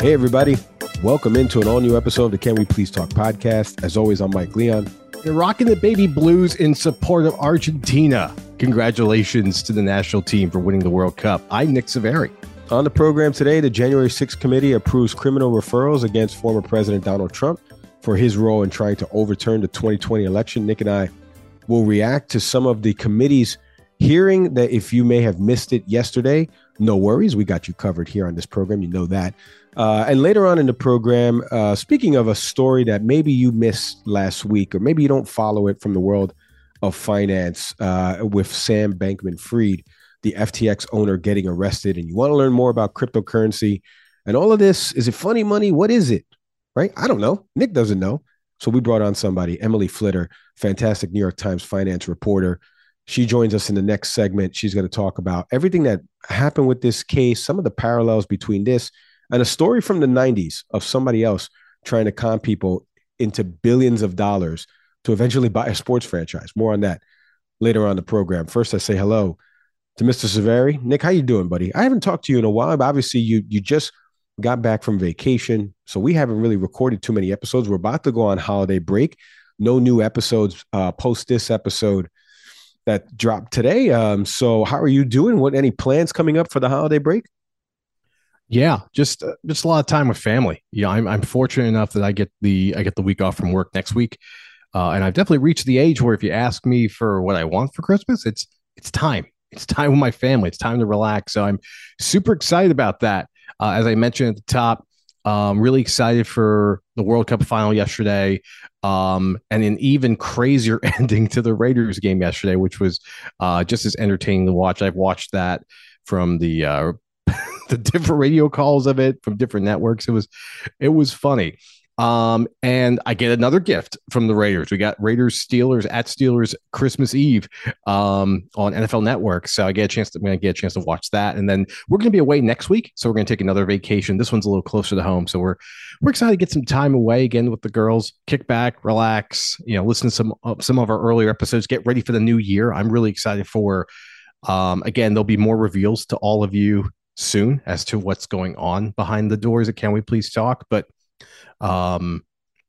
Hey, everybody. Welcome into an all new episode of the Can We Please Talk podcast. As always, I'm Mike Leon. You're rocking the baby blues in support of Argentina. Congratulations to the national team for winning the World Cup. I'm Nick Saveri. On the program today, the January 6th committee approves criminal referrals against former President Donald Trump for his role in trying to overturn the 2020 election. Nick and I will react to some of the committee's hearing that if you may have missed it yesterday, no worries. We got you covered here on this program. You know that. Uh, and later on in the program, uh, speaking of a story that maybe you missed last week, or maybe you don't follow it from the world of finance uh, with Sam Bankman Fried, the FTX owner, getting arrested, and you want to learn more about cryptocurrency and all of this. Is it funny money? What is it? Right? I don't know. Nick doesn't know. So we brought on somebody, Emily Flitter, fantastic New York Times finance reporter. She joins us in the next segment. She's going to talk about everything that happened with this case, some of the parallels between this and a story from the 90s of somebody else trying to con people into billions of dollars to eventually buy a sports franchise. More on that later on the program. First, I say hello to Mr. Saveri. Nick, how you doing, buddy? I haven't talked to you in a while, but obviously you you just got back from vacation, so we haven't really recorded too many episodes. We're about to go on holiday break. No new episodes uh, post this episode that dropped today. Um, so how are you doing? What any plans coming up for the holiday break? Yeah, just uh, just a lot of time with family. Yeah, I'm I'm fortunate enough that I get the I get the week off from work next week, uh, and I've definitely reached the age where if you ask me for what I want for Christmas, it's it's time. It's time with my family. It's time to relax. So I'm super excited about that. Uh, as I mentioned at the top, um, really excited for the World Cup final yesterday, um, and an even crazier ending to the Raiders game yesterday, which was uh, just as entertaining to watch. I've watched that from the uh, the different radio calls of it from different networks. It was it was funny. Um, and I get another gift from the Raiders. We got Raiders Steelers at Steelers Christmas Eve um, on NFL Network. So I get a chance to I'm gonna get a chance to watch that. And then we're gonna be away next week. So we're gonna take another vacation. This one's a little closer to home. So we're we're excited to get some time away again with the girls, kick back, relax, you know, listen to some uh, some of our earlier episodes, get ready for the new year. I'm really excited for um, again, there'll be more reveals to all of you soon as to what's going on behind the doors at Can We Please Talk, but um,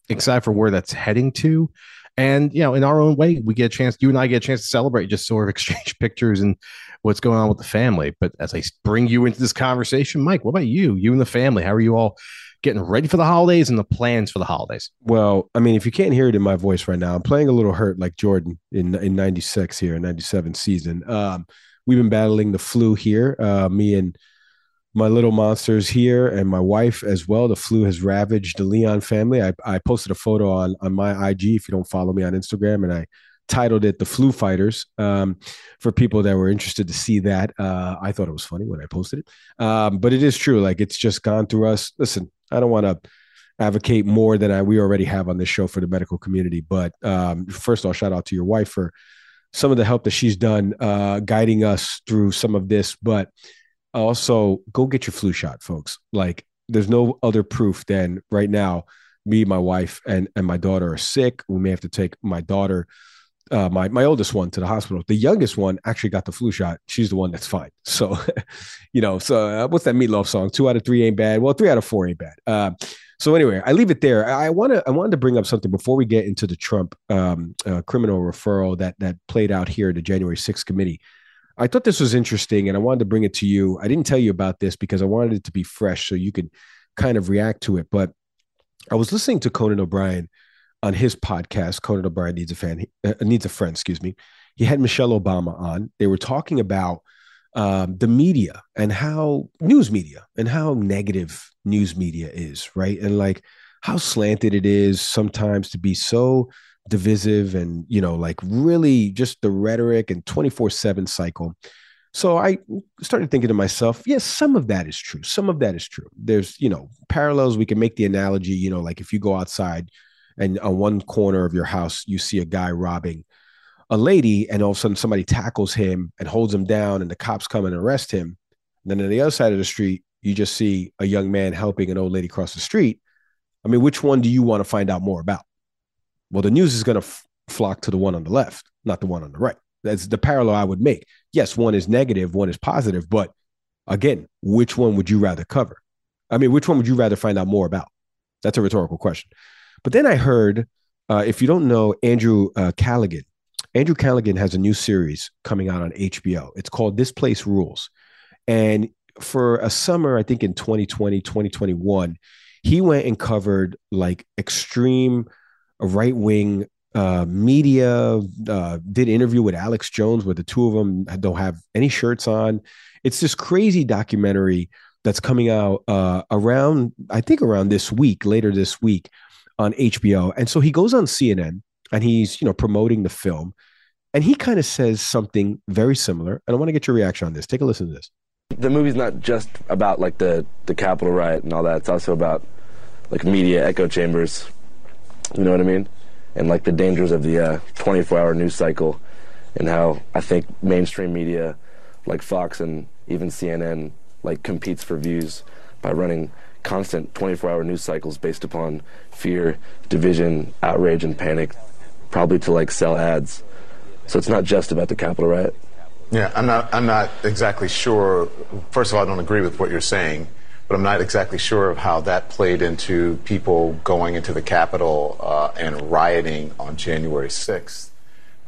excited for where that's heading to. And, you know, in our own way, we get a chance, you and I get a chance to celebrate, just sort of exchange pictures and what's going on with the family. But as I bring you into this conversation, Mike, what about you? You and the family, how are you all getting ready for the holidays and the plans for the holidays? Well, I mean, if you can't hear it in my voice right now, I'm playing a little hurt like Jordan in in 96 here, in 97 season. Um, we've been battling the flu here. Uh, me and my little monsters here and my wife as well. The flu has ravaged the Leon family. I, I posted a photo on on my IG if you don't follow me on Instagram, and I titled it "The Flu Fighters" um, for people that were interested to see that. Uh, I thought it was funny when I posted it, um, but it is true. Like it's just gone through us. Listen, I don't want to advocate more than I we already have on this show for the medical community. But um, first of all, shout out to your wife for some of the help that she's done uh, guiding us through some of this, but also go get your flu shot, folks. Like there's no other proof than right now, me, my wife, and and my daughter are sick. We may have to take my daughter, uh, my my oldest one, to the hospital. The youngest one actually got the flu shot. She's the one that's fine. So, you know, so uh, what's that Meat Loaf song? Two out of three ain't bad. Well, three out of four ain't bad. Uh, so anyway, I leave it there. I want to I wanted to bring up something before we get into the Trump um, uh, criminal referral that that played out here at the January 6th committee. I thought this was interesting and I wanted to bring it to you. I didn't tell you about this because I wanted it to be fresh so you could kind of react to it. But I was listening to Conan O'Brien on his podcast. Conan O'Brien needs a fan, uh, needs a friend, excuse me. He had Michelle Obama on. They were talking about um, the media and how news media and how negative news media is, right? And like how slanted it is sometimes to be so divisive and you know like really just the rhetoric and 24/7 cycle So I started thinking to myself, yes, some of that is true. Some of that is true. There's, you know, parallels. We can make the analogy, you know, like if you go outside and on one corner of your house, you see a guy robbing a lady, and all of a sudden somebody tackles him and holds him down, and the cops come and arrest him. And then on the other side of the street, you just see a young man helping an old lady cross the street. I mean, which one do you want to find out more about? Well, the news is going to f- flock to the one on the left, not the one on the right. That's the parallel I would make. Yes, one is negative, one is positive, but again, which one would you rather cover? I mean, which one would you rather find out more about? That's a rhetorical question. But then I heard, uh, if you don't know Andrew uh, Callaghan, Andrew Callaghan has a new series coming out on HBO. It's called This Place Rules. And for a summer, I think in 2020, 2021, he went and covered like extreme right wing uh, media, uh, did interview with Alex Jones, where the two of them don't have any shirts on. It's this crazy documentary that's coming out uh, around, I think, around this week, later this week on HBO. And so he goes on CNN and he's, you know, promoting the film. And he kind of says something very similar. And I want to get your reaction on this. Take a listen to this. The movie's not just about like the the Capitol riot and all that. It's also about like media echo chambers. You know what I mean? And like the dangers of the uh, 24-hour news cycle, and how I think mainstream media, like Fox and even CNN, like competes for views by running constant 24-hour news cycles based upon fear, division, outrage, and panic, probably to like sell ads. So it's not just about the Capitol riot. Yeah, I'm not. I'm not exactly sure. First of all, I don't agree with what you're saying, but I'm not exactly sure of how that played into people going into the Capitol uh, and rioting on January 6th.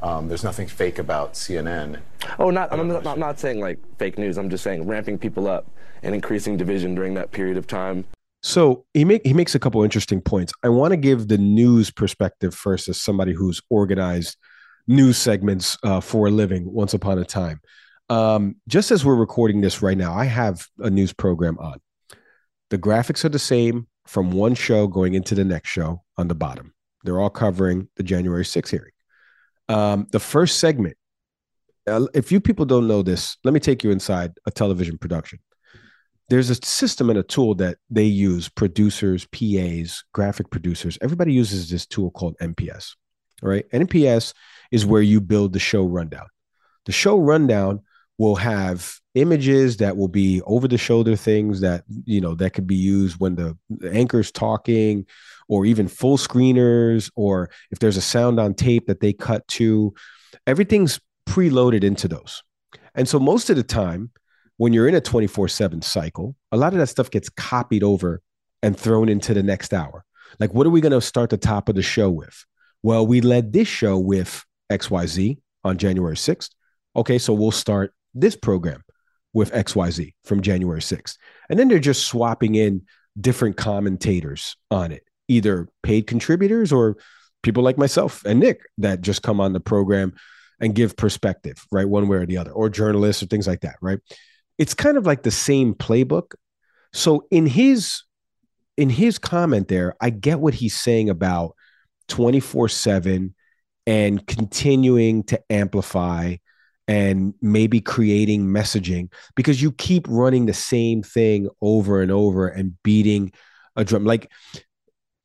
Um, there's nothing fake about CNN. Oh, not. I'm not, I'm not saying like fake news. I'm just saying ramping people up and increasing division during that period of time. So he make he makes a couple interesting points. I want to give the news perspective first as somebody who's organized news segments uh, for a living once upon a time. Um, just as we're recording this right now, I have a news program on. The graphics are the same from one show going into the next show on the bottom. They're all covering the January 6th hearing. Um, the first segment, uh, if you people don't know this, let me take you inside a television production. There's a system and a tool that they use, producers, PAs, graphic producers. Everybody uses this tool called NPS, right? NPS is where you build the show rundown. The show rundown will have images that will be over the shoulder things that you know that could be used when the, the anchor's talking or even full screeners or if there's a sound on tape that they cut to. Everything's preloaded into those. And so most of the time when you're in a 24/7 cycle a lot of that stuff gets copied over and thrown into the next hour. Like what are we going to start the top of the show with? Well we led this show with XYZ on January 6th. Okay, so we'll start this program with XYZ from January 6th. And then they're just swapping in different commentators on it, either paid contributors or people like myself and Nick that just come on the program and give perspective, right? One way or the other, or journalists or things like that, right? It's kind of like the same playbook. So in his in his comment there, I get what he's saying about 24/7 and continuing to amplify and maybe creating messaging because you keep running the same thing over and over and beating a drum. Like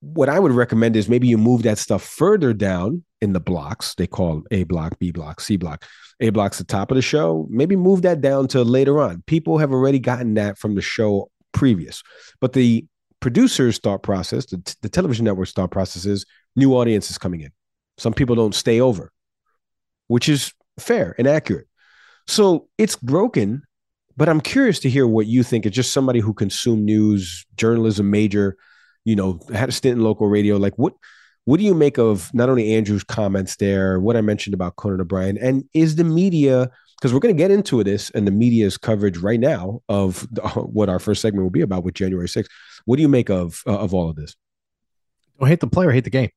what I would recommend is maybe you move that stuff further down in the blocks. They call A block, B block, C block. A block's the top of the show. Maybe move that down to later on. People have already gotten that from the show previous. But the producer's thought process, the, the television network's thought process is new audiences coming in. Some people don't stay over, which is fair and accurate. So it's broken, but I'm curious to hear what you think. It's just somebody who consumed news, journalism major, you know, had a stint in local radio. Like what what do you make of not only Andrew's comments there, what I mentioned about Conan O'Brien, and is the media because we're going to get into this and the media's coverage right now of what our first segment will be about with January 6th. What do you make of uh, of all of this? Don't hate the player, hate the game.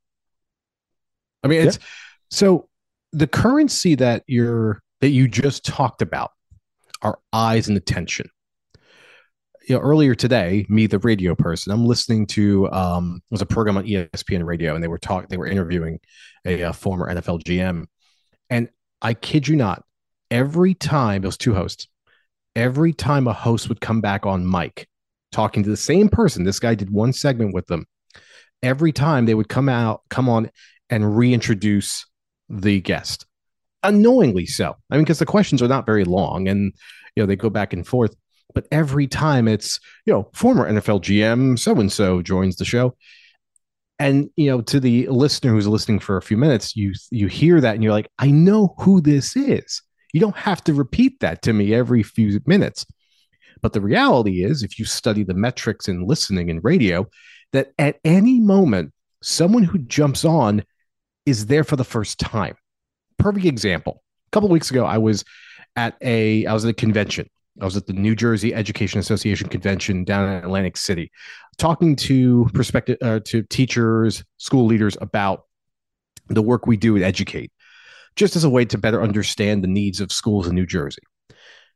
I mean, it's yeah. so the currency that you're that you just talked about are eyes and attention. You know, earlier today, me, the radio person, I'm listening to um, was a program on ESPN radio, and they were talking, they were interviewing a, a former NFL GM, and I kid you not, every time it was two hosts, every time a host would come back on mic talking to the same person, this guy did one segment with them. Every time they would come out, come on and reintroduce the guest. Unknowingly so. I mean, because the questions are not very long and you know they go back and forth. But every time it's, you know, former NFL GM so and so joins the show. And you know, to the listener who's listening for a few minutes, you you hear that and you're like, I know who this is. You don't have to repeat that to me every few minutes. But the reality is, if you study the metrics in listening and radio, that at any moment, someone who jumps on is there for the first time. Perfect example. A couple weeks ago, I was at a I was at a convention. I was at the New Jersey Education Association convention down in Atlantic City, talking to prospective uh, to teachers, school leaders about the work we do at Educate, just as a way to better understand the needs of schools in New Jersey.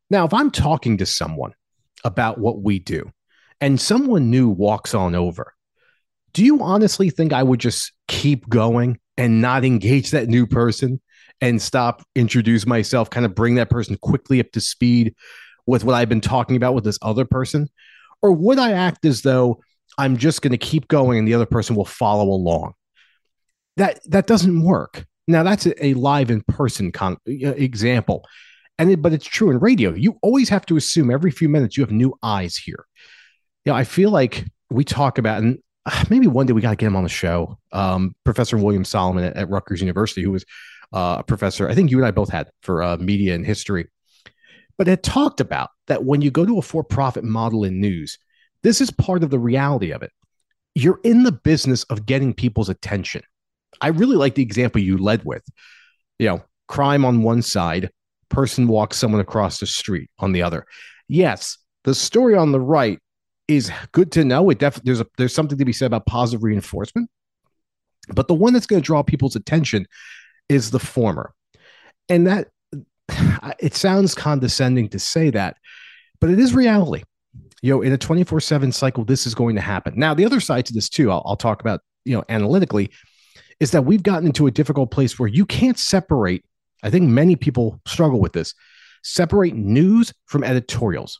Now, if I'm talking to someone about what we do, and someone new walks on over, do you honestly think I would just keep going and not engage that new person and stop, introduce myself, kind of bring that person quickly up to speed with what I've been talking about with this other person? Or would I act as though I'm just going to keep going and the other person will follow along? That that doesn't work. Now that's a, live in person con- example. And it, but it's true in radio. You always have to assume every few minutes you have new eyes here. You know, I feel like we talk about and maybe one day we got to get him on the show. Um, professor William Solomon at, at, Rutgers University, who was uh, a professor, I think you and I both had for uh, media and history, but it talked about that when you go to a for profit model in news, this is part of the reality of it. You're in the business of getting people's attention. I really like the example you led with. You know, crime on one side, person walks someone across the street on the other. Yes, the story on the right is good to know. It definitely there's a, there's something to be said about positive reinforcement, but the one that's going to draw people's attention is the former, and that it sounds condescending to say that, but it is reality. You know, in a 24 7 cycle, this is going to happen. Now, the other side to this, too, I'll, I'll talk about, you know, analytically, is that we've gotten into a difficult place where you can't separate. I think many people struggle with this separate news from editorials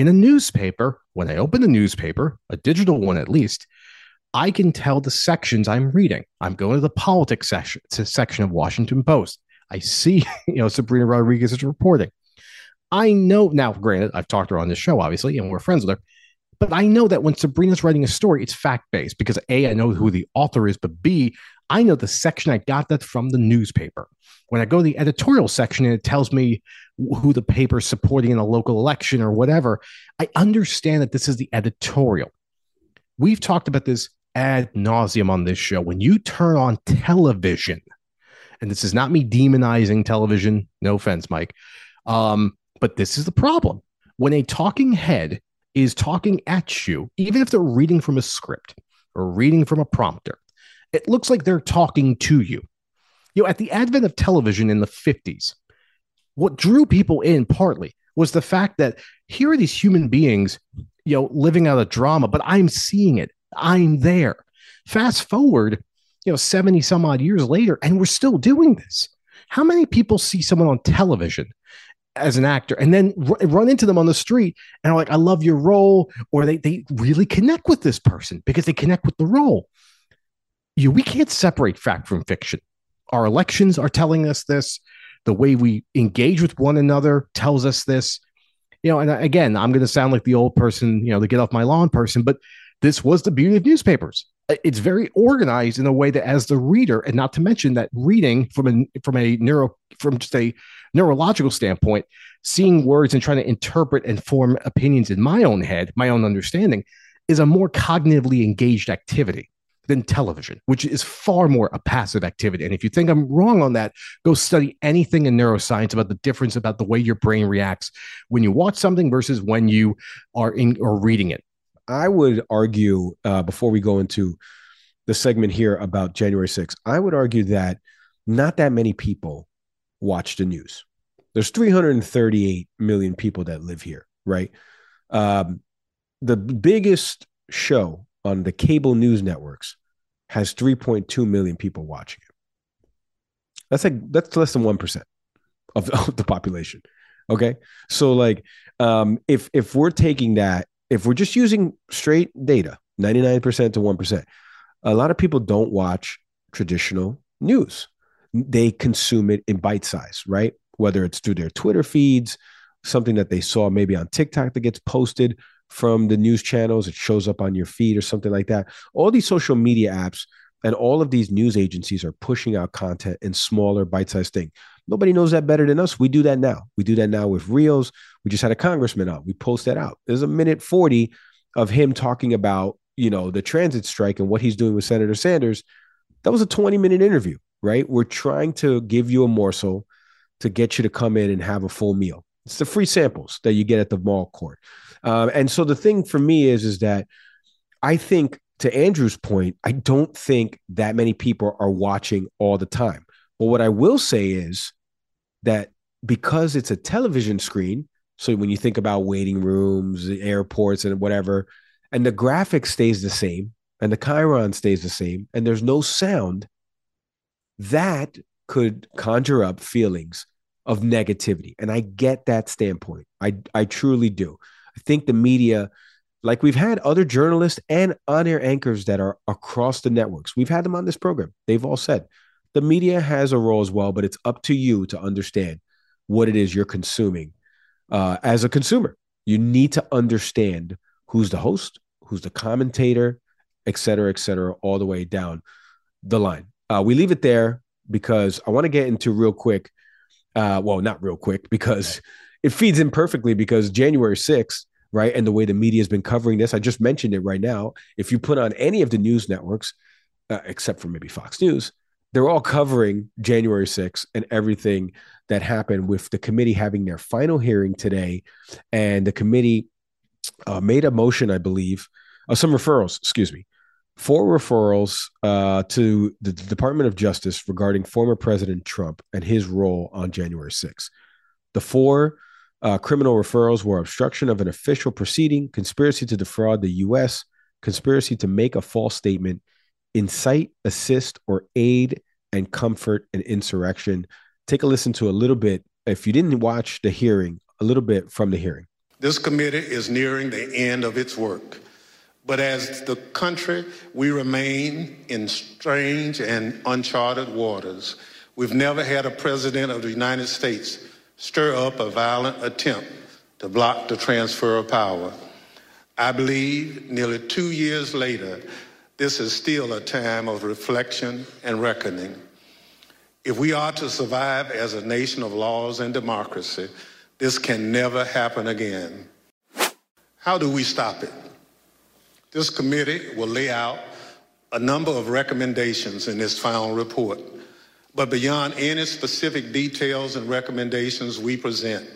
in a newspaper, when I open the newspaper, a digital one at least, I can tell the sections I'm reading. I'm going to the politics section, It's a section of Washington Post. I see, you know, Sabrina Rodriguez is reporting. I know now, granted, I've talked to her on this show, obviously, and we're friends with her, but I know that when Sabrina's writing a story, it's fact based because A, I know who the author is, but B, I know the section I got that from the newspaper. When I go to the editorial section and it tells me who the paper's supporting in a local election or whatever, I understand that this is the editorial. We've talked about this ad nauseum on this show. When you turn on television, and this is not me demonizing television, no offense, Mike, um, but this is the problem. When a talking head is talking at you, even if they're reading from a script or reading from a prompter, it looks like they're talking to you. You know, at the advent of television in the 50s, what drew people in partly was the fact that here are these human beings, you know, living out a drama, but I'm seeing it. I'm there. Fast forward, you know, 70 some odd years later, and we're still doing this. How many people see someone on television as an actor and then r- run into them on the street and are like, I love your role, or they, they really connect with this person because they connect with the role? You, we can't separate fact from fiction. Our elections are telling us this. The way we engage with one another tells us this. You know and again i'm going to sound like the old person you know the get off my lawn person but this was the beauty of newspapers. Uh, it's very organized in a way that as the reader and not to mention that reading from a from a neuro from just a neurological standpoint seeing words and trying to interpret and form opinions in my own head my own understanding is a more cognitively engaged activity than television, which is far more a passive activity. And if you think I'm wrong on that, go study anything in neuroscience about the difference about the way your brain reacts when you watch something versus when you are in or reading it. I would argue uh, before we go into the segment here about January 6th, I would argue that not that many people watch the news. There's 338 million people that live here, right? Um, the biggest show on the cable news networks has 3.2 million people watching it. That's like that's less than 1% of, of the population. Okay. So like Um, if if we're taking that, if we're just using straight data, 99% to 1%, a lot of people don't watch traditional news. They consume it in bite size, right? Whether it's through their Twitter feeds, something that they saw maybe on TikTok that gets posted from the news channels, it shows up on your feed or something like that. All these social media apps and all of these news agencies are pushing out content in smaller bite-sized thing. Nobody knows that better than us. We do that now. We do that now with Reels. We just had a congressman out. We post that out. There's a minute 40 of him talking about, you know, the transit strike and what he's doing with Senator Sanders. That was a 20 minute interview, right? We're trying to give you a morsel to get you to come in and have a full meal. It's the free samples that you get at the mall court. Um, and so the thing for me is, is that I think to Andrew's point, I don't think that many people are watching all the time. But what I will say is that because it's a television screen, so when you think about waiting rooms, airports, and whatever, and the graphic stays the same, and the chyron stays the same, and there's no sound, that could conjure up feelings of negativity. And I get that standpoint. I I truly do. I think the media like we've had other journalists and on-air anchors that are across the networks. We've had them on this program. They've all said the media has a role as well, but it's up to you to understand what it is you're consuming uh, as a consumer. You need to understand who's the host, who's the commentator, et cetera, et cetera, all the way down the line. Uh, we leave it there because I want to get into real quick. Uh, well, not real quick because it feeds in perfectly because January 6th right? And the way the media has been covering this, I just mentioned it right now. If you put on any of the news networks, uh, except for maybe Fox News, they're all covering January 6th and everything that happened with the committee having their final hearing today. And the committee uh, made a motion, I believe, uh, some referrals, excuse me, four referrals uh, to the Department of Justice regarding former President Trump and his role on January 6th. The four uh, criminal referrals were obstruction of an official proceeding, conspiracy to defraud the U.S., conspiracy to make a false statement, incite, assist, or aid and comfort an insurrection. Take a listen to a little bit, if you didn't watch the hearing, a little bit from the hearing. This committee is nearing the end of its work. But as the country, we remain in strange and uncharted waters. We've never had a president of the United States stir up a violent attempt to block the transfer of power. I believe nearly two years later, this is still a time of reflection and reckoning. If we are to survive as a nation of laws and democracy, this can never happen again. How do we stop it? This committee will lay out a number of recommendations in its final report. But beyond any specific details and recommendations we present,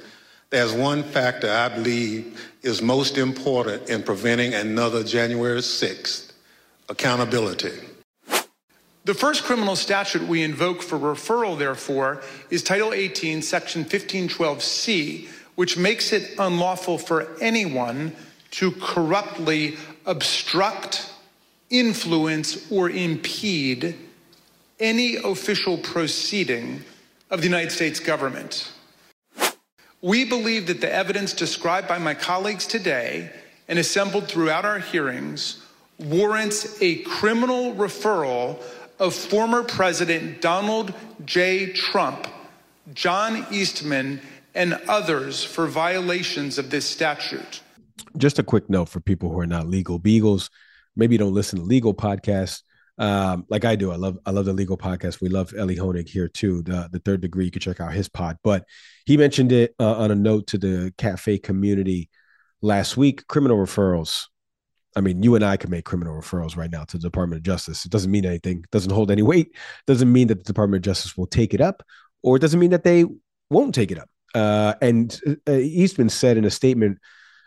there's one factor I believe is most important in preventing another January 6th accountability. The first criminal statute we invoke for referral, therefore, is Title 18, Section 1512C, which makes it unlawful for anyone to corruptly obstruct, influence, or impede any official proceeding of the United States government. We believe that the evidence described by my colleagues today and assembled throughout our hearings warrants a criminal referral of former President Donald J. Trump, John Eastman, and others for violations of this statute. Just a quick note for people who are not legal beagles, maybe don't listen to legal podcasts um, like I do. I love I love the legal podcast. We love Elie Honig here too. The the third degree. You can check out his pod. But he mentioned it uh, on a note to the cafe community last week. Criminal referrals. I mean, you and I can make criminal referrals right now to the Department of Justice. It doesn't mean anything. It doesn't hold any weight. It doesn't mean that the Department of Justice will take it up, or it doesn't mean that they won't take it up. Uh, and uh, Eastman said in a statement,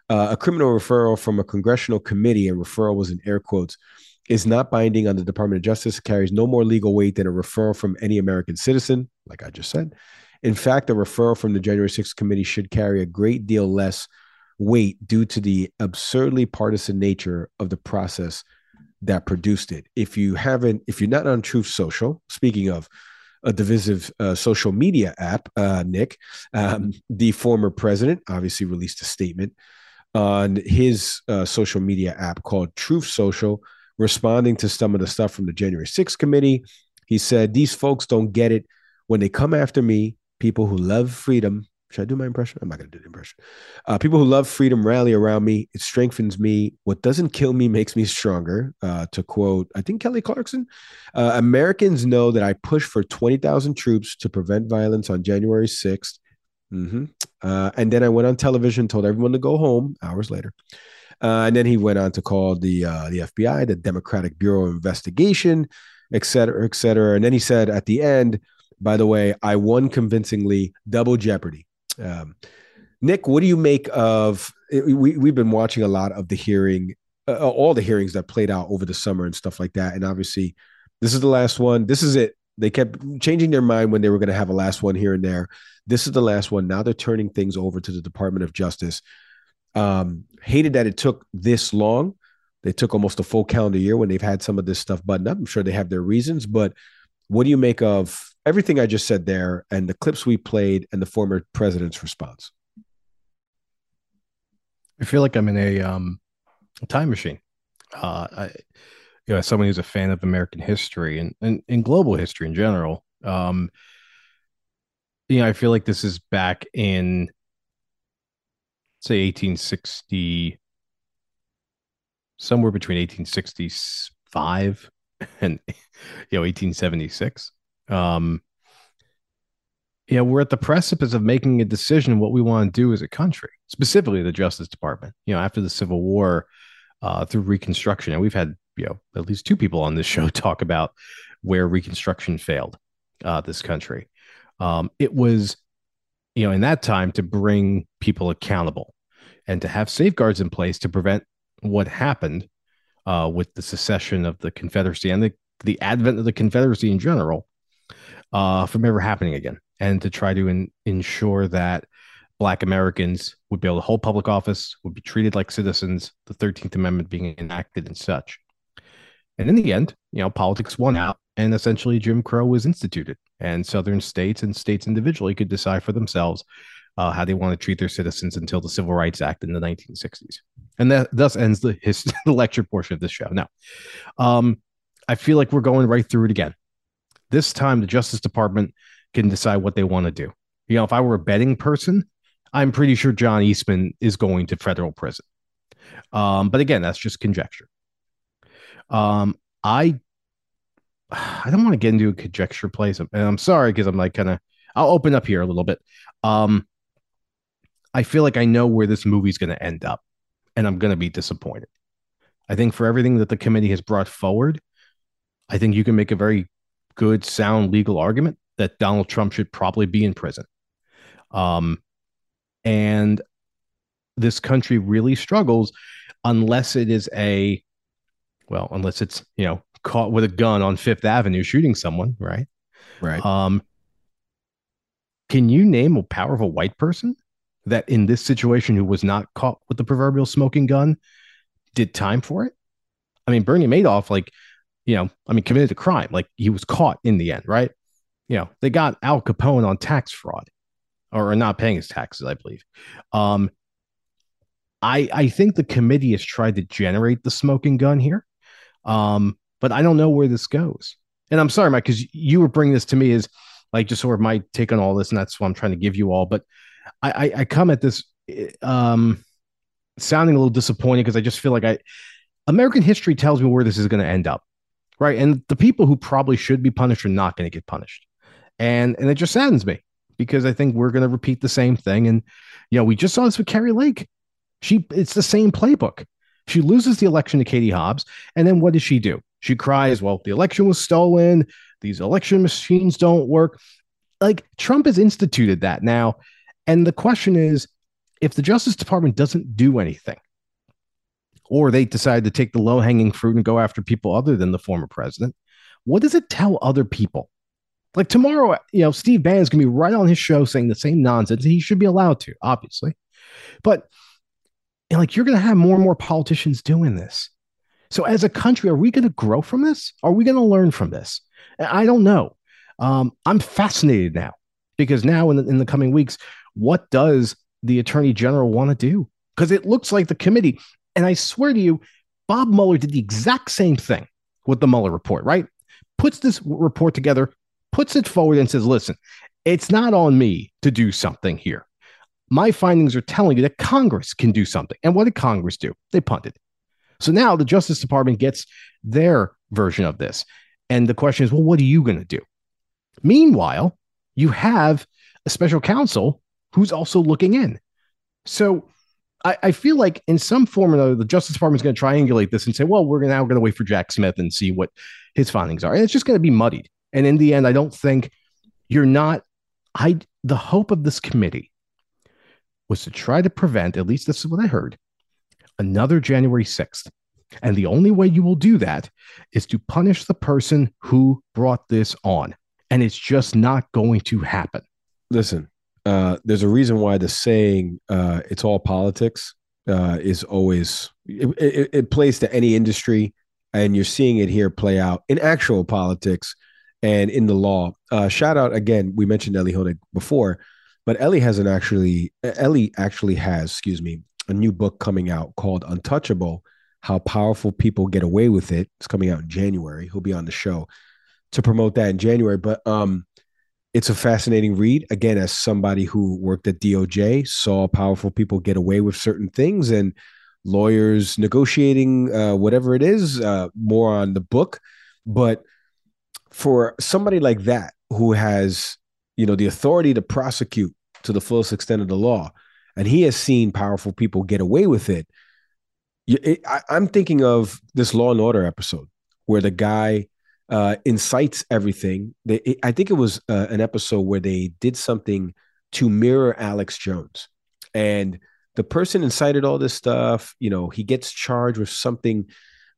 uh, a criminal referral from a congressional committee, and referral was in air quotes, is not binding on the Department of Justice, carries no more legal weight than a referral from any American citizen, like I just said. In fact, a referral from the January 6th committee should carry a great deal less weight due to the absurdly partisan nature of the process that produced it. If you haven't, if you're not on Truth Social, speaking of, a divisive uh, social media app, uh, Nick, um, the former president obviously released a statement on his uh, social media app called Truth Social, responding to some of the stuff from the January 6th committee. He said, These folks don't get it. When they come after me, people who love freedom, should I do my impression? I'm not going to do the impression. Uh, people who love freedom rally around me. It strengthens me. What doesn't kill me makes me stronger. Uh, to quote, I think Kelly Clarkson uh, Americans know that I push for 20,000 troops to prevent violence on January 6th. Mm-hmm. Uh, and then I went on television, told everyone to go home hours later. Uh, and then he went on to call the uh, the FBI, the Democratic Bureau of Investigation, et cetera, et cetera. And then he said at the end, by the way, I won convincingly, double jeopardy. Um, Nick, what do you make of? We we've been watching a lot of the hearing, uh, all the hearings that played out over the summer and stuff like that. And obviously, this is the last one. This is it. They kept changing their mind when they were going to have a last one here and there. This is the last one. Now they're turning things over to the Department of Justice. Um, hated that it took this long. They took almost a full calendar year when they've had some of this stuff buttoned up. I'm sure they have their reasons, but what do you make of everything I just said there and the clips we played and the former president's response? I feel like I'm in a um, time machine. Uh, I, you know, as someone who's a fan of American history and and, and global history in general, um, you know, I feel like this is back in say 1860, somewhere between 1865 and you know 1876. Um, you know, we're at the precipice of making a decision what we want to do as a country, specifically the Justice Department. You know, after the Civil War, uh, through Reconstruction, and we've had you know at least two people on this show talk about where Reconstruction failed uh, this country. Um, it was, you know, in that time to bring people accountable and to have safeguards in place to prevent what happened uh, with the secession of the Confederacy and the, the advent of the Confederacy in general uh, from ever happening again, and to try to in, ensure that Black Americans would be able to hold public office, would be treated like citizens, the 13th Amendment being enacted and such. And in the end, you know, politics won out, and essentially Jim Crow was instituted, and Southern states and states individually could decide for themselves uh, how they want to treat their citizens until the Civil Rights Act in the 1960s. And that thus ends the, his, the lecture portion of this show. Now, um, I feel like we're going right through it again. This time, the Justice Department can decide what they want to do. You know, if I were a betting person, I'm pretty sure John Eastman is going to federal prison. Um, but again, that's just conjecture. Um, I I don't want to get into a conjecture place, and I'm sorry because I'm like kind of I'll open up here a little bit. Um, I feel like I know where this movie's going to end up, and I'm going to be disappointed. I think for everything that the committee has brought forward, I think you can make a very good, sound legal argument that Donald Trump should probably be in prison. Um, and this country really struggles unless it is a, well, unless it's, you know, caught with a gun on Fifth Avenue shooting someone, right? Right. Um, can you name a powerful white person that in this situation who was not caught with the proverbial smoking gun did time for it? I mean, Bernie Madoff, like, you know, I mean, committed a crime. Like he was caught in the end, right? You know, they got Al Capone on tax fraud or, not paying his taxes, I believe. Um, I I think the committee has tried to generate the smoking gun here, um, but I don't know where this goes. And I'm sorry, Mike, because you were bringing this to me as like just sort of my take on all this, and that's what I'm trying to give you all. But I, I, I come at this um, sounding a little disappointed because I just feel like I American history tells me where this is going to end up, right? And the people who probably should be punished are not going to get punished, and and it just saddens me because I think we're going to repeat the same thing. And you know, we just saw this with Kari Lake. She it's the same playbook. She loses the election to Katie Hobbs, and then what does she do? She cries, "Well, the election was stolen. These election machines don't work." Like Trump has instituted that now and the question is if the Justice Department doesn't do anything, or they decide to take the low hanging fruit and go after people other than the former president, what does it tell other people? Like tomorrow, you know, Steve Bannon's going to be right on his show saying the same nonsense. He should be allowed to, obviously. But know, like you're going to have more and more politicians doing this. So as a country, are we going to grow from this? Are we going to learn from this? I don't know. Um, I'm fascinated now because now in the, in the coming weeks, what does the attorney general want to do? Because it looks like the committee, and I swear to you, Bob Mueller did the exact same thing with the Mueller report, right? Puts this report together, puts it forward, and says, listen, it's not on me to do something here. My findings are telling you that Congress can do something. And what did Congress do? They punted. So now the Justice Department gets their version of this. And the question is, well, what are you going to do? Meanwhile, you have a special counsel who's also looking in. So I, I feel like in some form or another, the Justice Department is going to triangulate this and say, well, we're now going to wait for Jack Smith and see what his findings are. And it's just going to be muddied. And in the end, I don't think you're not. I the hope of this committee was to try to prevent, at least this is what I heard, another January 6th. And the only way you will do that is to punish the person who brought this on. And it's just not going to happen. Listen, uh, there's a reason why the saying uh, "it's all politics" uh, is always it, it, it, plays to any industry, and you're seeing it here play out in actual politics and in the law. Uh, shout out again, we mentioned Elie Honig before, but Elie has an actually Elie actually has, excuse me, a new book coming out called Untouchable: How Powerful People Get Away with It. It's coming out in January. He'll be on the show to promote that in January, but um it's a fascinating read. Again, as somebody who worked at DOJ, saw powerful people get away with certain things and lawyers negotiating uh, whatever it is, uh, more on the book. But for somebody like that who has, you know, the authority to prosecute to the fullest extent of the law, and he has seen powerful people get away with it. it I, I'm thinking of this Law and Order episode where the guy uh, incites everything. They, it, I think it was uh, an episode where they did something to mirror Alex Jones, and the person incited all this stuff. You know, he gets charged with something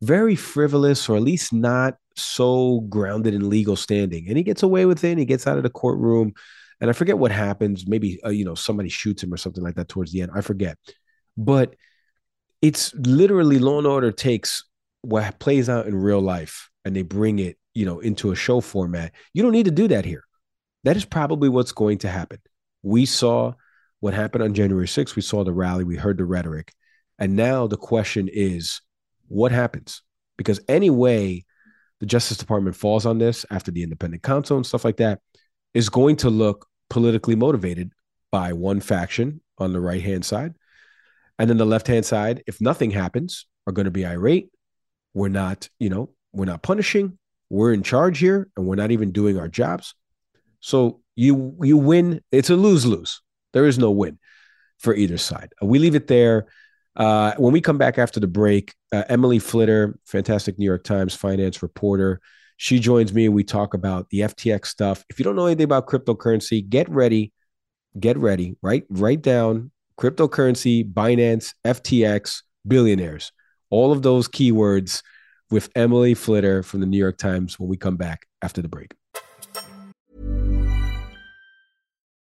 very frivolous, or at least not so grounded in legal standing, and he gets away with it. he gets out of the courtroom, and I forget what happens. Maybe uh, you know somebody shoots him or something like that towards the end. I forget, but it's literally Law and Order takes what plays out in real life and they bring it you know into a show format you don't need to do that here that is probably what's going to happen we saw what happened on january 6th we saw the rally we heard the rhetoric and now the question is what happens because anyway the justice department falls on this after the independent counsel and stuff like that is going to look politically motivated by one faction on the right hand side and then the left hand side if nothing happens are going to be irate we're not you know we're not punishing we're in charge here and we're not even doing our jobs. So you you win. It's a lose lose. There is no win for either side. We leave it there. Uh, when we come back after the break, uh, Emily Flitter, fantastic New York Times finance reporter, she joins me and we talk about the FTX stuff. If you don't know anything about cryptocurrency, get ready. Get ready. Write write down cryptocurrency, Binance, FTX, billionaires. All of those keywords with Emily Flitter from the New York Times when we come back after the break.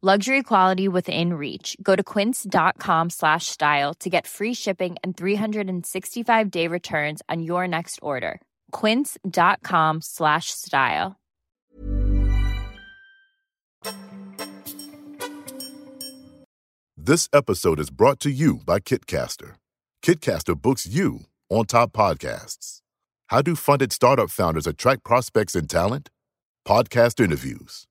luxury quality within reach. Go to quince.com slash style to get free shipping and 365 day returns on your next order. quince.com slash style. This episode is brought to you by kitcaster. Kitcaster books you on top podcasts. How do funded startup founders attract prospects and talent? Podcast interviews.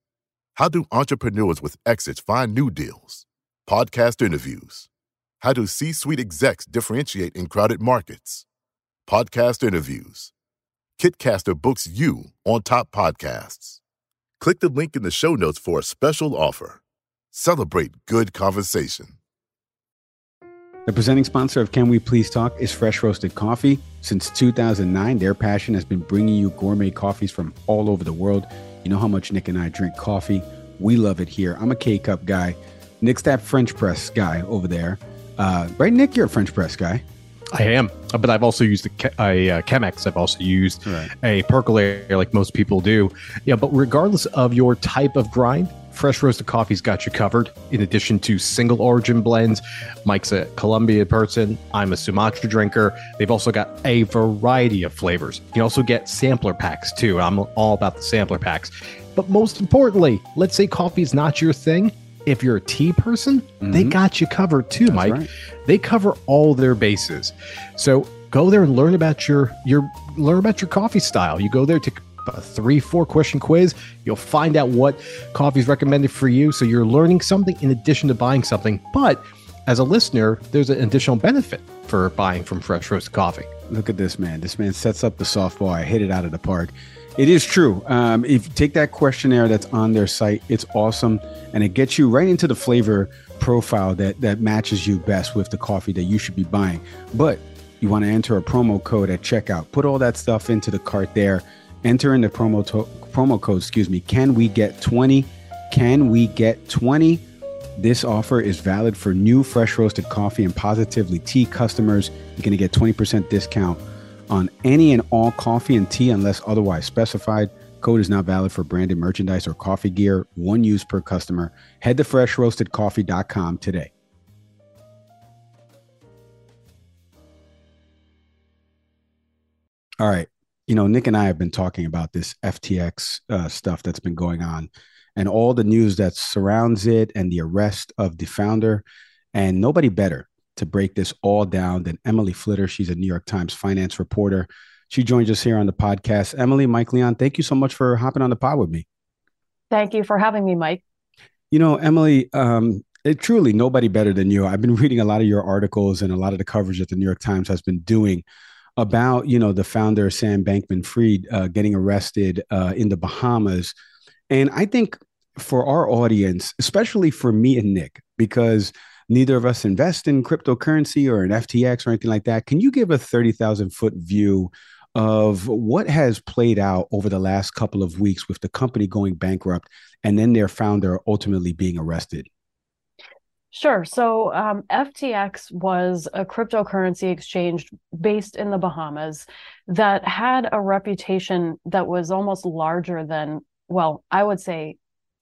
How do entrepreneurs with exits find new deals? Podcast interviews. How do C suite execs differentiate in crowded markets? Podcast interviews. Kitcaster books you on top podcasts. Click the link in the show notes for a special offer. Celebrate good conversation. The presenting sponsor of Can We Please Talk is Fresh Roasted Coffee. Since 2009, their passion has been bringing you gourmet coffees from all over the world. You know how much Nick and I drink coffee. We love it here. I'm a K cup guy. Nick's that French press guy over there. Uh, right, Nick? You're a French press guy. I am, but I've also used a, a, uh, Chemex. I've also used right. a percolator, like most people do. Yeah, but regardless of your type of grind, Fresh Roasted Coffee's got you covered. In addition to single origin blends, Mike's a Colombia person. I'm a Sumatra drinker. They've also got a variety of flavors. You can also get sampler packs too. I'm all about the sampler packs. But most importantly, let's say coffee is not your thing. If you're a tea person, mm-hmm. they got you covered too, That's Mike. Right. They cover all their bases. So go there and learn about your your learn about your coffee style. You go there to a three, four question quiz. You'll find out what coffee is recommended for you. So you're learning something in addition to buying something. But as a listener, there's an additional benefit for buying from Fresh Roast Coffee. Look at this man. This man sets up the softball. I hit it out of the park. It is true. Um, if you take that questionnaire that's on their site, it's awesome, and it gets you right into the flavor profile that that matches you best with the coffee that you should be buying. But you want to enter a promo code at checkout. Put all that stuff into the cart there enter in the promo to- promo code, excuse me, can we get 20? Can we get 20? This offer is valid for new fresh roasted coffee and positively tea customers. You're going to get 20% discount on any and all coffee and tea unless otherwise specified. Code is not valid for branded merchandise or coffee gear, one use per customer. Head to freshroastedcoffee.com today. All right you know, Nick and I have been talking about this FTX uh, stuff that's been going on and all the news that surrounds it and the arrest of the founder. And nobody better to break this all down than Emily Flitter. She's a New York Times finance reporter. She joins us here on the podcast. Emily, Mike Leon, thank you so much for hopping on the pod with me. Thank you for having me, Mike. You know, Emily, um, it, truly nobody better than you. I've been reading a lot of your articles and a lot of the coverage that the New York Times has been doing about you know the founder Sam Bankman-Fried uh, getting arrested uh, in the Bahamas, and I think for our audience, especially for me and Nick, because neither of us invest in cryptocurrency or an FTX or anything like that. Can you give a thirty thousand foot view? Of what has played out over the last couple of weeks with the company going bankrupt and then their founder ultimately being arrested? Sure. So um, FTX was a cryptocurrency exchange based in the Bahamas that had a reputation that was almost larger than, well, I would say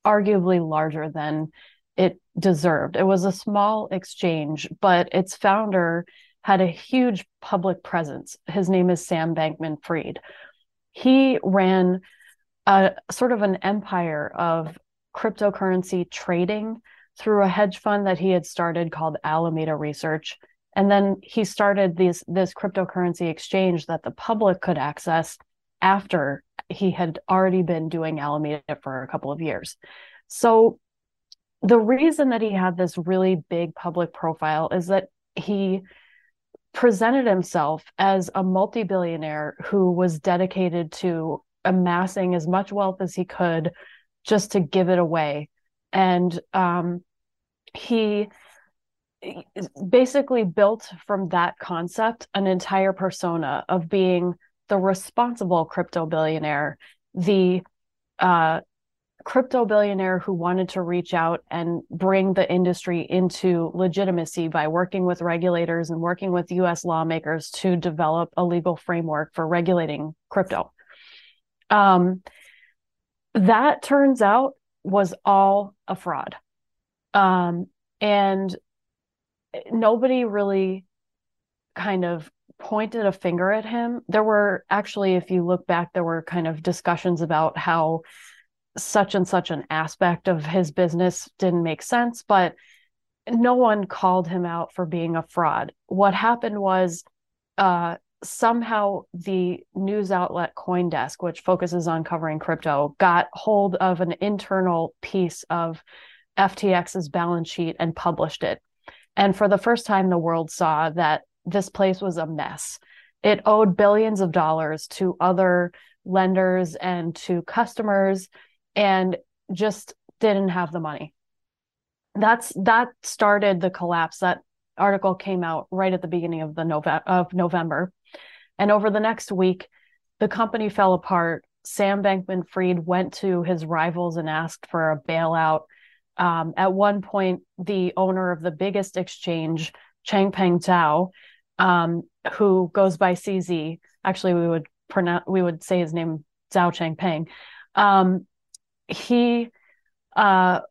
arguably larger than it deserved. It was a small exchange, but its founder had a huge public presence. His name is Sam Bankman Fried. He ran a sort of an empire of cryptocurrency trading through a hedge fund that he had started called Alameda Research. And then he started this this cryptocurrency exchange that the public could access after he had already been doing Alameda for a couple of years. So the reason that he had this really big public profile is that he presented himself as a multi-billionaire who was dedicated to amassing as much wealth as he could just to give it away and um, he basically built from that concept an entire persona of being the responsible crypto billionaire, the uh, crypto billionaire who wanted to reach out and bring the industry into legitimacy by working with regulators and working with US lawmakers to develop a legal framework for regulating crypto. Um, that turns out was all a fraud. Um, and nobody really kind of pointed a finger at him. There were actually, if you look back, there were kind of discussions about how such and such an aspect of his business didn't make sense, but no one called him out for being a fraud. What happened was uh, somehow the news outlet Coindesk, which focuses on covering crypto, got hold of an internal piece of FTX's balance sheet and published it. And for the first time, the world saw that this place was a mess. It owed billions of dollars to other lenders and to customers and just didn't have the money. That's that started the collapse. That article came out right at the beginning of the Nove- of November. And over the next week, the company fell apart. Sam Bankman Fried went to his rivals and asked for a bailout. Um, at one point, the owner of the biggest exchange, Changpeng Zhao, um, who goes by CZ, actually, we would pronounce, we would say his name Zhao Changpeng. Um, he uh,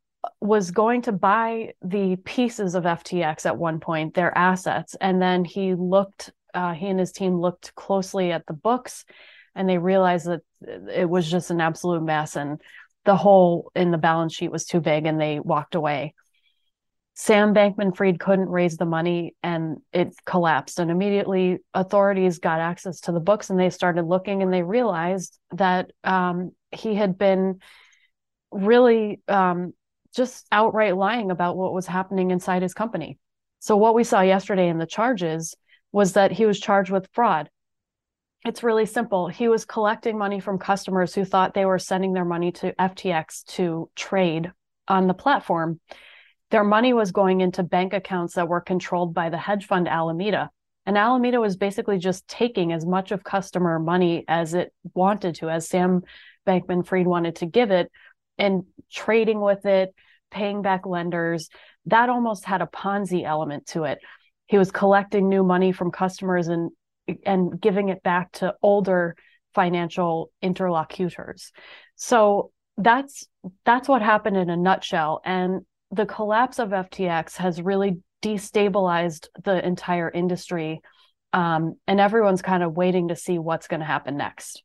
was going to buy the pieces of FTX at one point, their assets, and then he looked. Uh, he and his team looked closely at the books, and they realized that it was just an absolute mess, and the hole in the balance sheet was too big, and they walked away. Sam Bankman Fried couldn't raise the money and it collapsed. And immediately authorities got access to the books and they started looking and they realized that um, he had been really um, just outright lying about what was happening inside his company. So, what we saw yesterday in the charges was that he was charged with fraud. It's really simple. He was collecting money from customers who thought they were sending their money to FTX to trade on the platform their money was going into bank accounts that were controlled by the hedge fund Alameda. And Alameda was basically just taking as much of customer money as it wanted to, as Sam Bankman Fried wanted to give it, and trading with it, paying back lenders. That almost had a Ponzi element to it. He was collecting new money from customers and and giving it back to older financial interlocutors. So that's that's what happened in a nutshell. And the collapse of FTX has really destabilized the entire industry. Um, and everyone's kind of waiting to see what's going to happen next.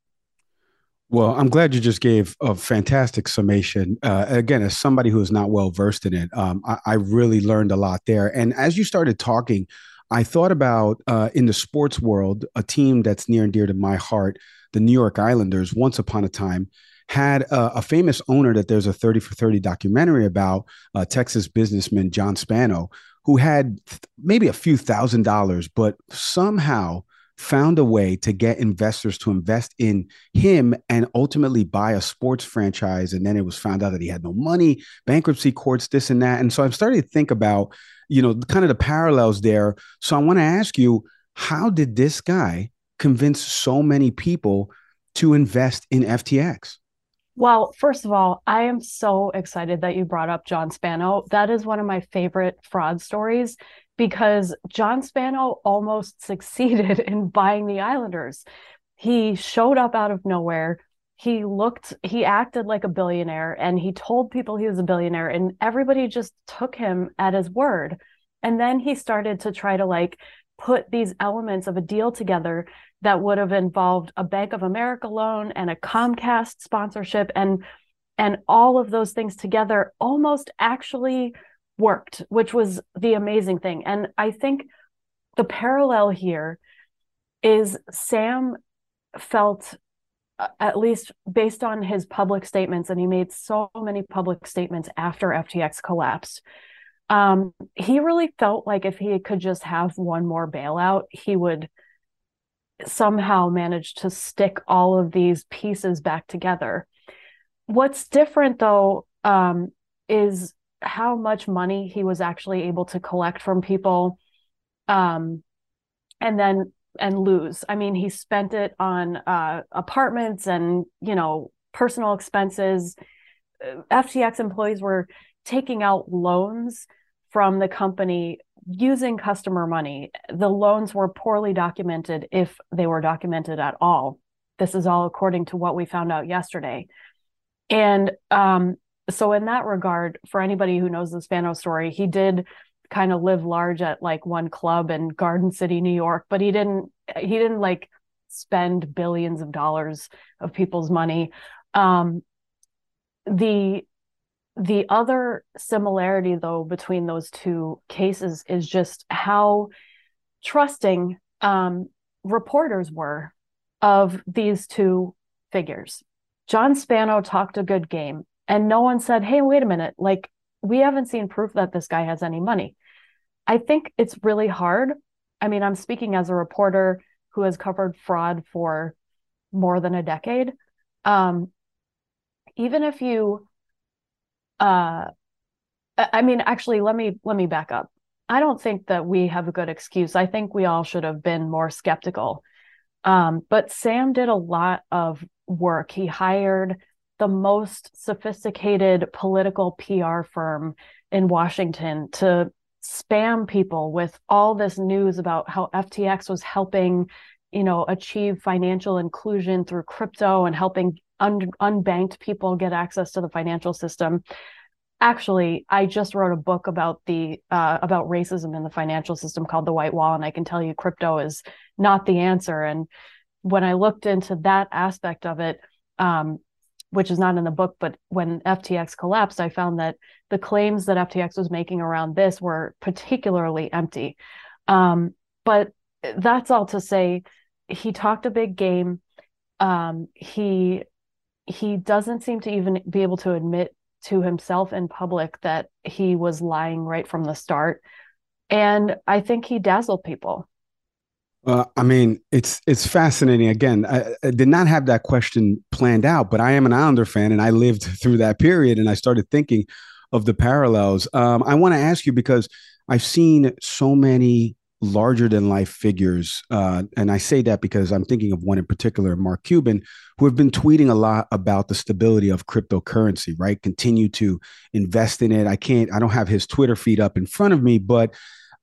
Well, I'm glad you just gave a fantastic summation. Uh, again, as somebody who is not well versed in it, um, I, I, really learned a lot there. And as you started talking, I thought about uh, in the sports world, a team that's near and dear to my heart, the New York Islanders. Once upon a time, had a, a, famous owner that there's a 30 for 30 documentary about, uh, Texas businessman John Spano, who had maybe a few thousand dollars, but somehow found a way to get investors to invest in him and ultimately buy a sports franchise. And then it was found out that he had no money, bankruptcy courts, this and that. And so I'm starting to think about, you know, kind of the parallels there. So I want to ask you, how did this guy convince so many people to invest in FTX? Well, first of all, I am so excited that you brought up John Spano. That is one of my favorite fraud stories because John Spano almost succeeded in buying the Islanders. He showed up out of nowhere. He looked, he acted like a billionaire and he told people he was a billionaire, and everybody just took him at his word. And then he started to try to like put these elements of a deal together that would have involved a Bank of America loan and a Comcast sponsorship and and all of those things together almost actually worked, which was the amazing thing. And I think the parallel here is Sam felt at least based on his public statements and he made so many public statements after FTX collapsed. Um, he really felt like if he could just have one more bailout, he would somehow manage to stick all of these pieces back together. What's different though um, is how much money he was actually able to collect from people um, and then and lose. I mean, he spent it on uh, apartments and, you know, personal expenses. FTX employees were taking out loans from the company using customer money. The loans were poorly documented if they were documented at all. This is all according to what we found out yesterday. And um, so, in that regard, for anybody who knows the Spano story, he did kind of live large at like one club in Garden City, New York, but he didn't, he didn't like spend billions of dollars of people's money. Um, the the other similarity, though, between those two cases is just how trusting um, reporters were of these two figures. John Spano talked a good game, and no one said, "Hey, wait a minute! Like we haven't seen proof that this guy has any money. I think it's really hard. I mean, I'm speaking as a reporter who has covered fraud for more than a decade. Um, even if you, uh, I mean, actually, let me let me back up. I don't think that we have a good excuse. I think we all should have been more skeptical. Um, but Sam did a lot of work. He hired the most sophisticated political PR firm in Washington to spam people with all this news about how FTX was helping, you know, achieve financial inclusion through crypto and helping un- unbanked people get access to the financial system. Actually, I just wrote a book about the uh, about racism in the financial system called The White Wall, and I can tell you, crypto is not the answer. And when I looked into that aspect of it, um, which is not in the book, but when FTX collapsed, I found that the claims that FTX was making around this were particularly empty. Um, but that's all to say, he talked a big game. Um, he he doesn't seem to even be able to admit to himself in public that he was lying right from the start, and I think he dazzled people. Uh, I mean, it's it's fascinating. Again, I, I, did not have that question planned out, but I am an Islander fan, and I lived through that period, and I started thinking of the parallels. Um, I want to ask you because I've seen so many larger than life figures, uh, and I say that because I'm thinking of one in particular, Mark Cuban, who have been tweeting a lot about the stability of cryptocurrency. Right, continue to invest in it. I can't. I don't have his Twitter feed up in front of me, but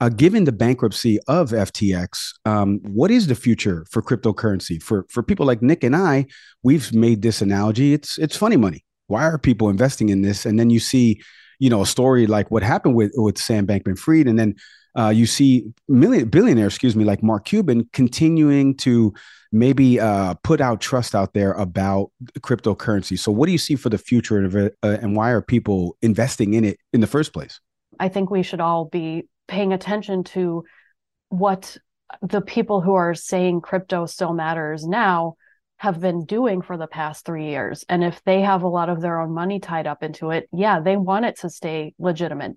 uh, given the bankruptcy of FTX, um, what is the future for cryptocurrency? For for people like Nick and I, we've made this analogy. It's it's funny money. Why are people investing in this? And then you see, you know, a story like what happened with with Sam Bankman-Fried, and then uh, you see million billionaire, excuse me, like Mark Cuban continuing to maybe uh, put out trust out there about cryptocurrency. So, what do you see for the future uh, and why are people investing in it in the first place? I think we should all be paying attention to what the people who are saying crypto still matters now have been doing for the past three years. And if they have a lot of their own money tied up into it, yeah, they want it to stay legitimate.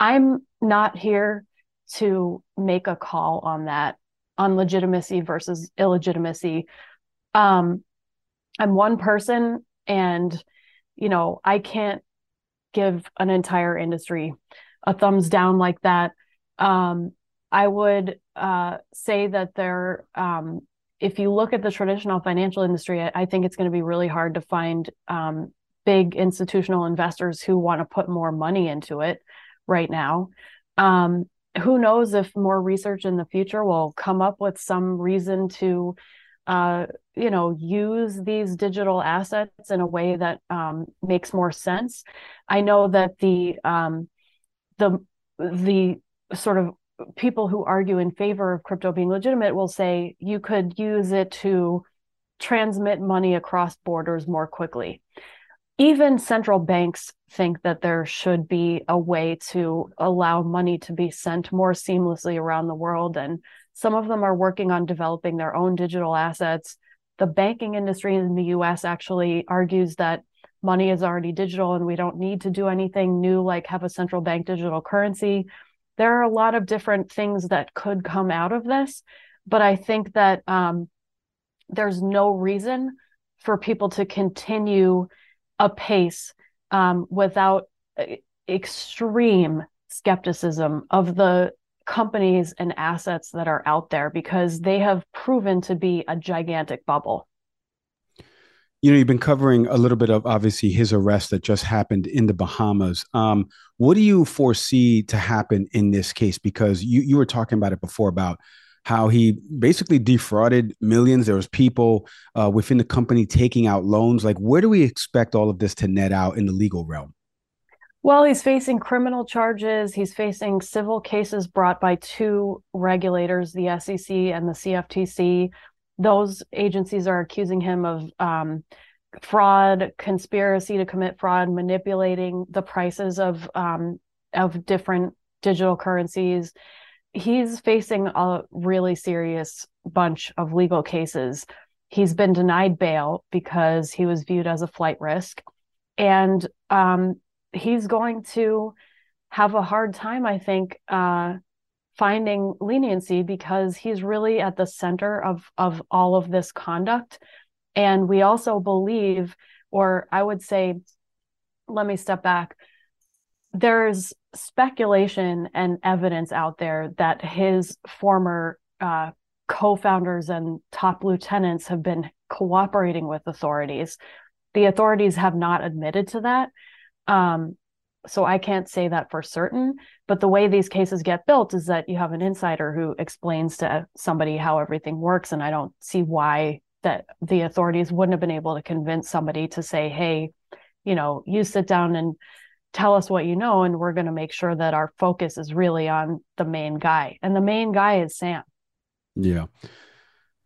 I'm not here to make a call on that, on legitimacy versus illegitimacy. Um, I'm one person and, you know, I can't give an entire industry a thumbs down like that. Um, I would uh, say that there, um, if you look at the traditional financial industry, I, I think it's going to be really hard to find um, big institutional investors who want to put more money into it right now. Um, who knows if more research in the future will come up with some reason to uh, you know use these digital assets in a way that um, makes more sense i know that the um, the the sort of people who argue in favor of crypto being legitimate will say you could use it to transmit money across borders more quickly. Even central banks think that there should be a way to allow money to be sent more seamlessly around the world. And some of them are working on developing their own digital assets. The banking industry in the US actually argues that money is already digital and we don't need to do anything new like have a central bank digital currency. There are a lot of different things that could come out of this, but I think that um, there's no reason for people to continue a pace um, without uh, extreme skepticism of the companies and assets that are out there because they have proven to be a gigantic bubble you know, you've been covering a little bit of obviously his arrest that just happened in the Bahamas. Um, what do you foresee to happen in this case? Because you you were talking about it before about how he basically defrauded millions. There was people uh, within the company taking out loans. Like, where do we expect all of this to net out in the legal realm? Well, he's facing criminal charges. He's facing civil cases brought by two regulators, the SEC and the CFTC, those agencies are accusing him of um, fraud, conspiracy to commit fraud, manipulating the prices of um, of different digital currencies. He's facing a really serious bunch of legal cases. He's been denied bail because he was viewed as a flight risk, and um, he's going to have a hard time, I think, uh, finding leniency because he's really at the center of of all of this conduct. And we also believe, or I would say, let me step back. There's speculation and evidence out there that his former uh, co-founders and top lieutenants have been cooperating with authorities. The authorities have not admitted to that. Um, so I can't say that for certain. But the way these cases get built is that you have an insider who explains to somebody how everything works. And I don't see why that the authorities wouldn't have been able to convince somebody to say, hey, you know, you sit down and tell us what you know, and we're going to make sure that our focus is really on the main guy. And the main guy is Sam. Yeah.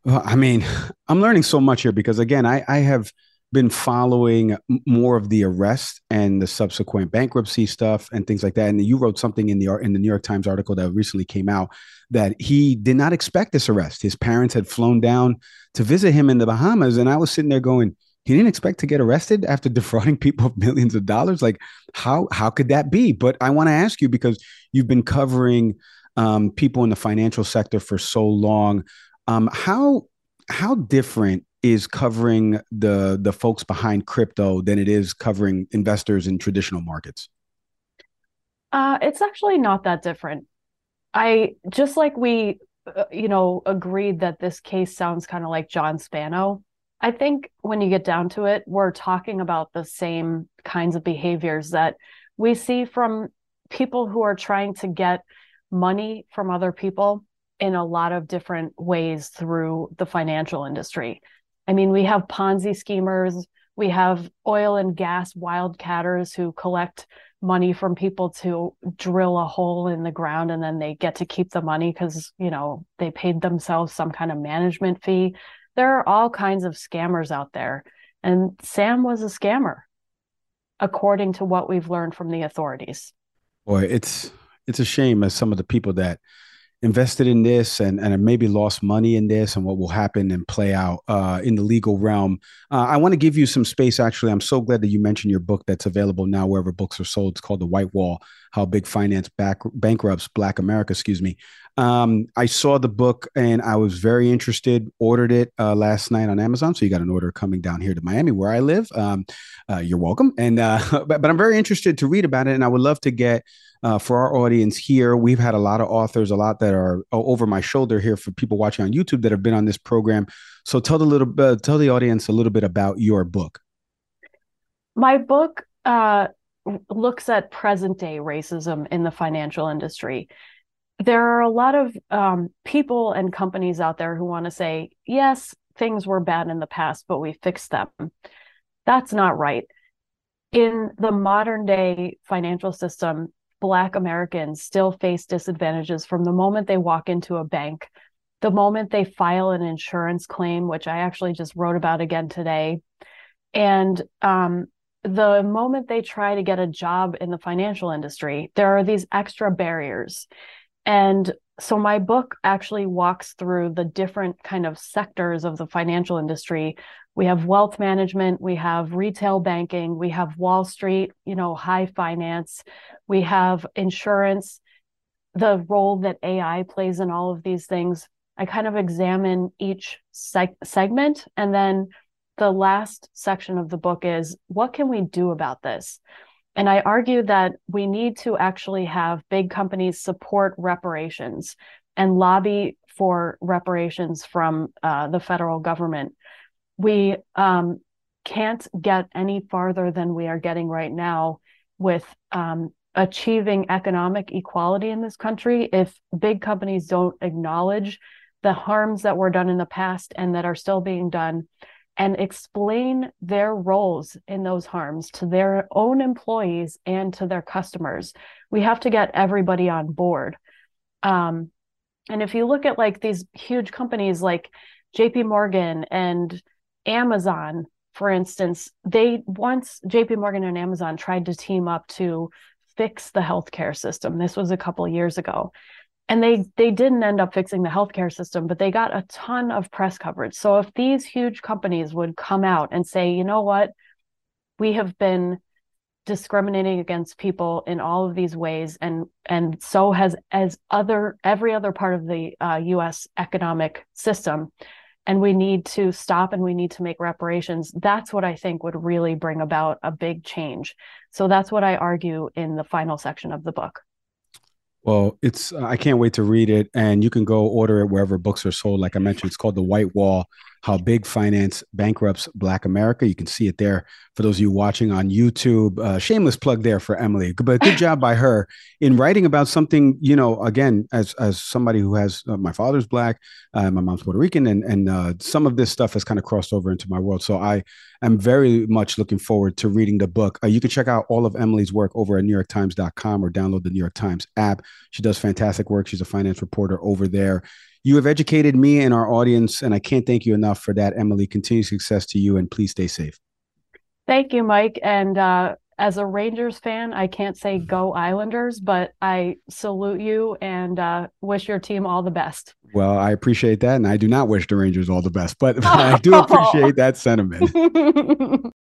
Well, I mean, I'm learning so much here because again, I, I have been following more of the arrest and the subsequent bankruptcy stuff and things like that. And you wrote something in the in the New York Times article that recently came out that he did not expect this arrest. His parents had flown down to visit him in the Bahamas, and I was sitting there going, he didn't expect to get arrested after defrauding people of millions of dollars. Like, how how could that be? But I want to ask you because you've been covering um, people in the financial sector for so long. Um, how how different is covering the the folks behind crypto than it is covering investors in traditional markets? Uh, it's actually not that different. I just like we, uh, you know, agreed that this case sounds kind of like John Spano. I think when you get down to it, we're talking about the same kinds of behaviors that we see from people who are trying to get money from other people in a lot of different ways through the financial industry. I mean, we have Ponzi schemers, we have oil and gas wildcatters who collect money from people to drill a hole in the ground and then they get to keep the money because, you know, they paid themselves some kind of management fee. There are all kinds of scammers out there. And Sam was a scammer, according to what we've learned from the authorities. Boy, it's it's a shame as some of the people that invested in this and, and maybe lost money in this and what will happen and play out uh, in the legal realm. Uh, I want to give you some space. Actually, I'm so glad that you mentioned your book that's available now wherever books are sold. It's called The White Wall How Big Finance Back, Bankrupts Black America. Excuse me. Um, I saw the book and I was very interested, ordered it uh, last night on Amazon. So you got an order coming down here to Miami where I live. Um, uh, you're welcome. And, uh, but, but I'm very interested to read about it. And I would love to get uh, for our audience here. We've had a lot of authors, a lot that are over my shoulder here for people watching on YouTube that have been on this program. So tell the little, uh, tell the audience a little bit about your book. My book uh, looks at present day racism in the financial industry. There are a lot of um, people and companies out there who want to say, yes, things were bad in the past, but we fixed them. That's not right. In the modern day financial system, Black Americans still face disadvantages from the moment they walk into a bank, the moment they file an insurance claim, which I actually just wrote about again today, and um, the moment they try to get a job in the financial industry, there are these extra barriers. And so my book actually walks through the different kind of sectors of the financial industry. We have wealth management we have retail banking we have wall street you know high finance we have insurance. The role that ai plays in all of these things i kind of examine each seg- segment. And then the last section of the book is what can we do about this and i argue that we need to actually have big companies support reparations and lobby for reparations from uh, the federal government. We um, can't get any farther than we are getting right now with um, achieving economic equality in this country if big companies don't acknowledge the harms that were done in the past and that are still being done and explain their roles in those harms to their own employees and to their customers. We have to get everybody on board. Um, and if you look at like these huge companies like JP Morgan and Amazon, for instance, they once JP Morgan and Amazon tried to team up to fix the healthcare system. This was a couple years ago. And they they didn't end up fixing the healthcare system, but they got a ton of press coverage. So if these huge companies would come out and say, "You know what? We have been discriminating against people in all of these ways and and so has as other every other part of the uh, US economic system and we need to stop and we need to make reparations that's what i think would really bring about a big change so that's what i argue in the final section of the book well, it's I can't wait to read it, and you can go order it wherever books are sold. Like I mentioned, it's called The White Wall: How Big Finance Bankrupts Black America. You can see it there for those of you watching on YouTube. Uh, shameless plug there for Emily, but good job by her in writing about something. You know, again, as as somebody who has uh, my father's black, uh, my mom's Puerto Rican, and and uh, some of this stuff has kind of crossed over into my world. So I am very much looking forward to reading the book. Uh, you can check out all of Emily's work over at NewYorkTimes.com or download the New York Times app. She does fantastic work. She's a finance reporter over there. You have educated me and our audience, and I can't thank you enough for that, Emily. Continued success to you, and please stay safe. Thank you, Mike. And uh, as a Rangers fan, I can't say go Islanders, but I salute you and uh, wish your team all the best. Well, I appreciate that. And I do not wish the Rangers all the best, but I do appreciate that sentiment.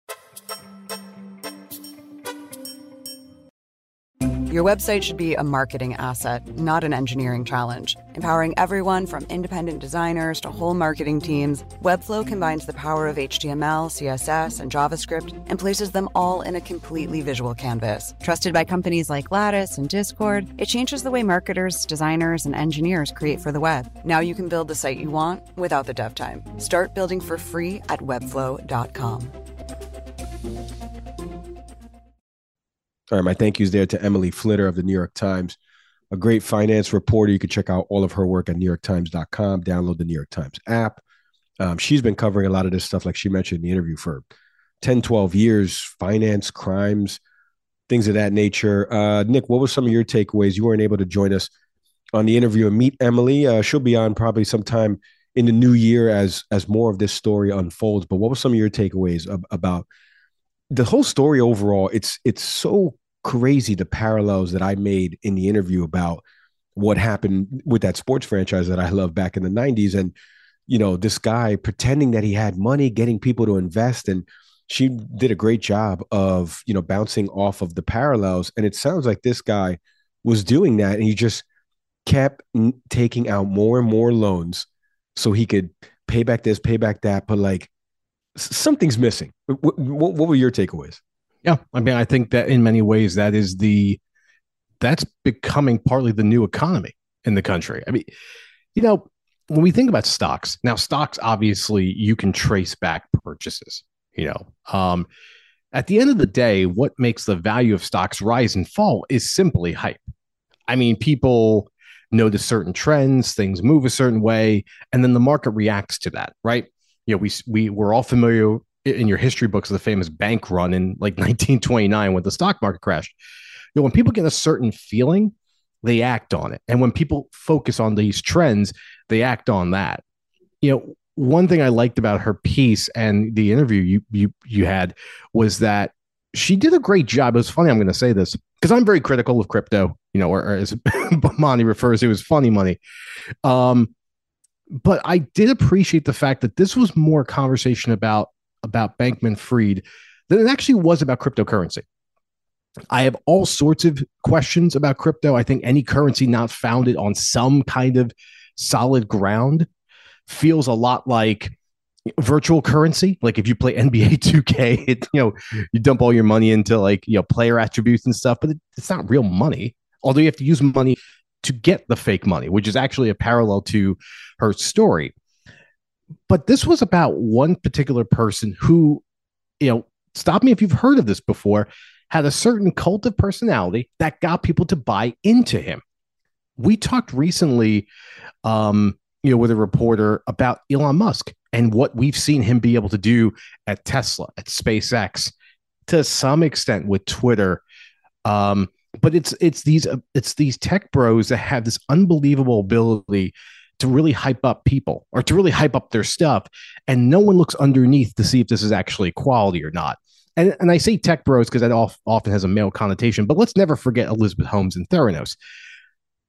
Your website should be a marketing asset, not an engineering challenge. Empowering everyone from independent designers to whole marketing teams, Webflow combines the power of HTML, CSS, and JavaScript and places them all in a completely visual canvas. Trusted by companies like Lattice and Discord, it changes the way marketers, designers, and engineers create for the web. Now you can build the site you want without the dev time. Start building for free at webflow.com. All right, my thank yous there to Emily Flitter of the New York Times, a great finance reporter. You can check out all of her work at NewYorkTimes.com. Download the New York Times app. Um, she's been covering a lot of this stuff, like she mentioned in the interview, for 10, 12 years finance, crimes, things of that nature. Uh, Nick, what were some of your takeaways? You weren't able to join us on the interview and meet Emily. Uh, she'll be on probably sometime in the new year as as more of this story unfolds. But what were some of your takeaways ab- about the whole story overall, it's it's so crazy the parallels that I made in the interview about what happened with that sports franchise that I love back in the 90s and you know this guy pretending that he had money getting people to invest and she did a great job of you know bouncing off of the parallels. And it sounds like this guy was doing that and he just kept taking out more and more loans so he could pay back this pay back that. But like something's missing. What, what, were your takeaways? Yeah, I mean, I think that in many ways that is the that's becoming partly the new economy in the country. I mean, you know, when we think about stocks now, stocks obviously you can trace back purchases. You know, um, at the end of the day, what makes the value of stocks rise and fall is simply hype. I mean, people notice certain trends, things move a certain way, and then the market reacts to that, right? You know, we we were all familiar in your history books of the famous bank run in like 1929 when the stock market crashed. You know, when people get a certain feeling, they act on it, and when people focus on these trends, they act on that. You know, one thing I liked about her piece and the interview you you you had was that she did a great job. It was funny. I'm going to say this because I'm very critical of crypto, you know, or, or as Monty refers to as funny money. Um, but I did appreciate the fact that this was more conversation about about Bankman Fried than it actually was about cryptocurrency. I have all sorts of questions about crypto. I think any currency not founded on some kind of solid ground feels a lot like virtual currency. Like if you play NBA 2K, it, you know, you dump all your money into like, you know, player attributes and stuff, but it, it's not real money. Although you have to use money to get the fake money, which is actually a parallel to her story. But this was about one particular person who, you know, stop me if you've heard of this before, had a certain cult of personality that got people to buy into him. We talked recently, um, you know, with a reporter about Elon Musk and what we've seen him be able to do at Tesla, at SpaceX, to some extent with Twitter. Um, but it's it's these uh, it's these tech bros that have this unbelievable ability to really hype up people or to really hype up their stuff and no one looks underneath to see if this is actually quality or not. And, and i say tech bros because that often has a male connotation but let's never forget elizabeth holmes and theranos.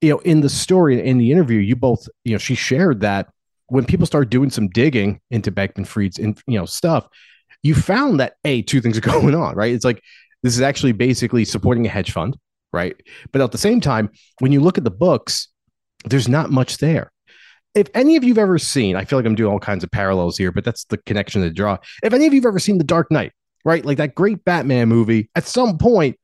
You know in the story in the interview you both you know she shared that when people start doing some digging into Bankman Fried's in, you know stuff you found that a two things are going on right? It's like This is actually basically supporting a hedge fund, right? But at the same time, when you look at the books, there's not much there. If any of you've ever seen, I feel like I'm doing all kinds of parallels here, but that's the connection to draw. If any of you've ever seen The Dark Knight, right? Like that great Batman movie, at some point,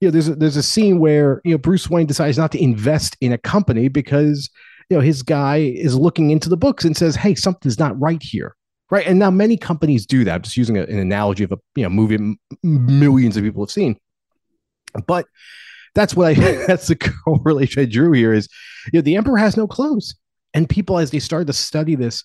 you know, there's a, there's a scene where you know Bruce Wayne decides not to invest in a company because you know his guy is looking into the books and says, "Hey, something's not right here." Right, and now many companies do that. I'm just using a, an analogy of a you know movie m- millions of people have seen, but that's what I that's the correlation I drew here is you know the emperor has no clothes, and people as they started to study this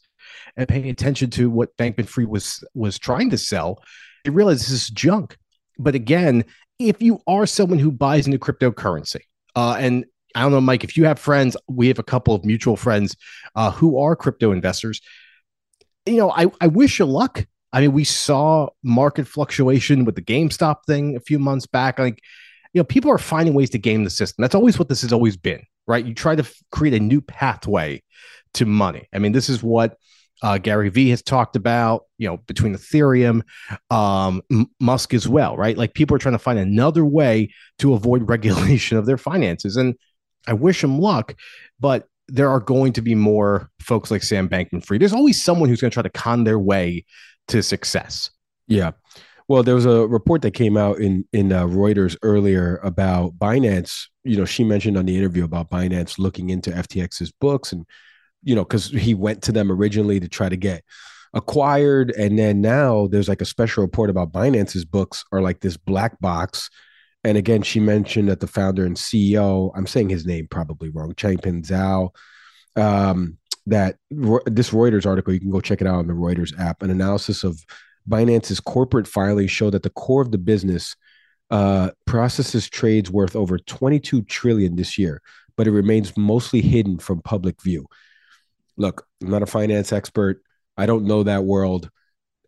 and paying attention to what Bankman Fried was was trying to sell, they realized this is junk. But again, if you are someone who buys into cryptocurrency, uh, and I don't know, Mike, if you have friends, we have a couple of mutual friends uh, who are crypto investors. You know, I, I wish you luck. I mean, we saw market fluctuation with the GameStop thing a few months back. Like, you know, people are finding ways to game the system. That's always what this has always been, right? You try to f- create a new pathway to money. I mean, this is what uh, Gary Vee has talked about, you know, between Ethereum, um, M- Musk as well, right? Like people are trying to find another way to avoid regulation of their finances. And I wish them luck, but there are going to be more folks like Sam Bankman Fried. There's always someone who's going to try to con their way to success. Yeah. Well, there was a report that came out in in uh, Reuters earlier about Binance. You know, she mentioned on the interview about Binance looking into FTX's books, and you know, because he went to them originally to try to get acquired, and then now there's like a special report about Binance's books are like this black box. And again, she mentioned that the founder and CEO, I'm saying his name probably wrong, Changpeng Zhao, um, that this Reuters article, you can go check it out on the Reuters app, an analysis of Binance's corporate filings show that the core of the business uh, processes trades worth over 22 trillion this year, but it remains mostly hidden from public view. Look, I'm not a finance expert. I don't know that world.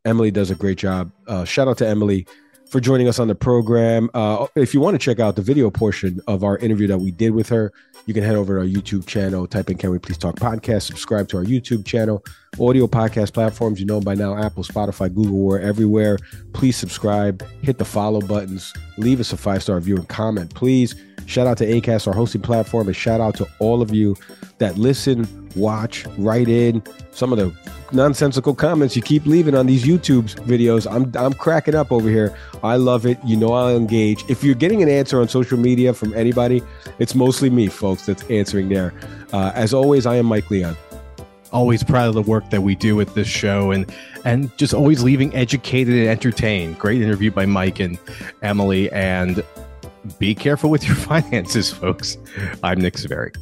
Emily does a great job. Uh, shout out to Emily for joining us on the program. Uh, if you want to check out the video portion of our interview that we did with her, you can head over to our YouTube channel, type in Can We Please Talk Podcast, subscribe to our YouTube channel, audio podcast platforms. You know by now Apple, Spotify, Google, we're everywhere. Please subscribe, hit the follow buttons, leave us a five star review and comment, please. Shout out to ACAST, our hosting platform, and shout out to all of you that listen, watch, write in some of the nonsensical comments you keep leaving on these YouTube videos. I'm I'm cracking up over here. I love it. You know I'll engage. If you're getting an answer on social media from anybody, it's mostly me, folks, that's answering there. Uh, as always, I am Mike Leon. Always proud of the work that we do with this show and and just always leaving educated and entertained. Great interview by Mike and Emily and be careful with your finances, folks. I'm Nick Saveri.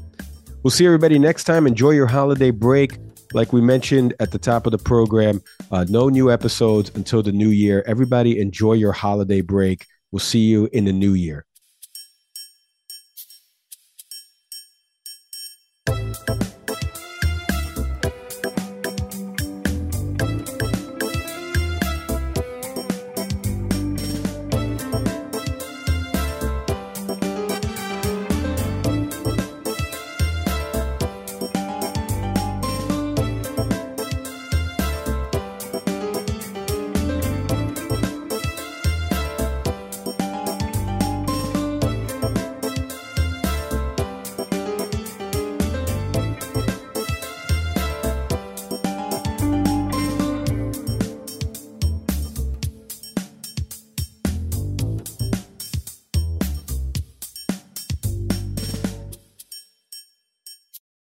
We'll see everybody next time. Enjoy your holiday break. Like we mentioned at the top of the program, uh, no new episodes until the new year. Everybody enjoy your holiday break. We'll see you in the new year.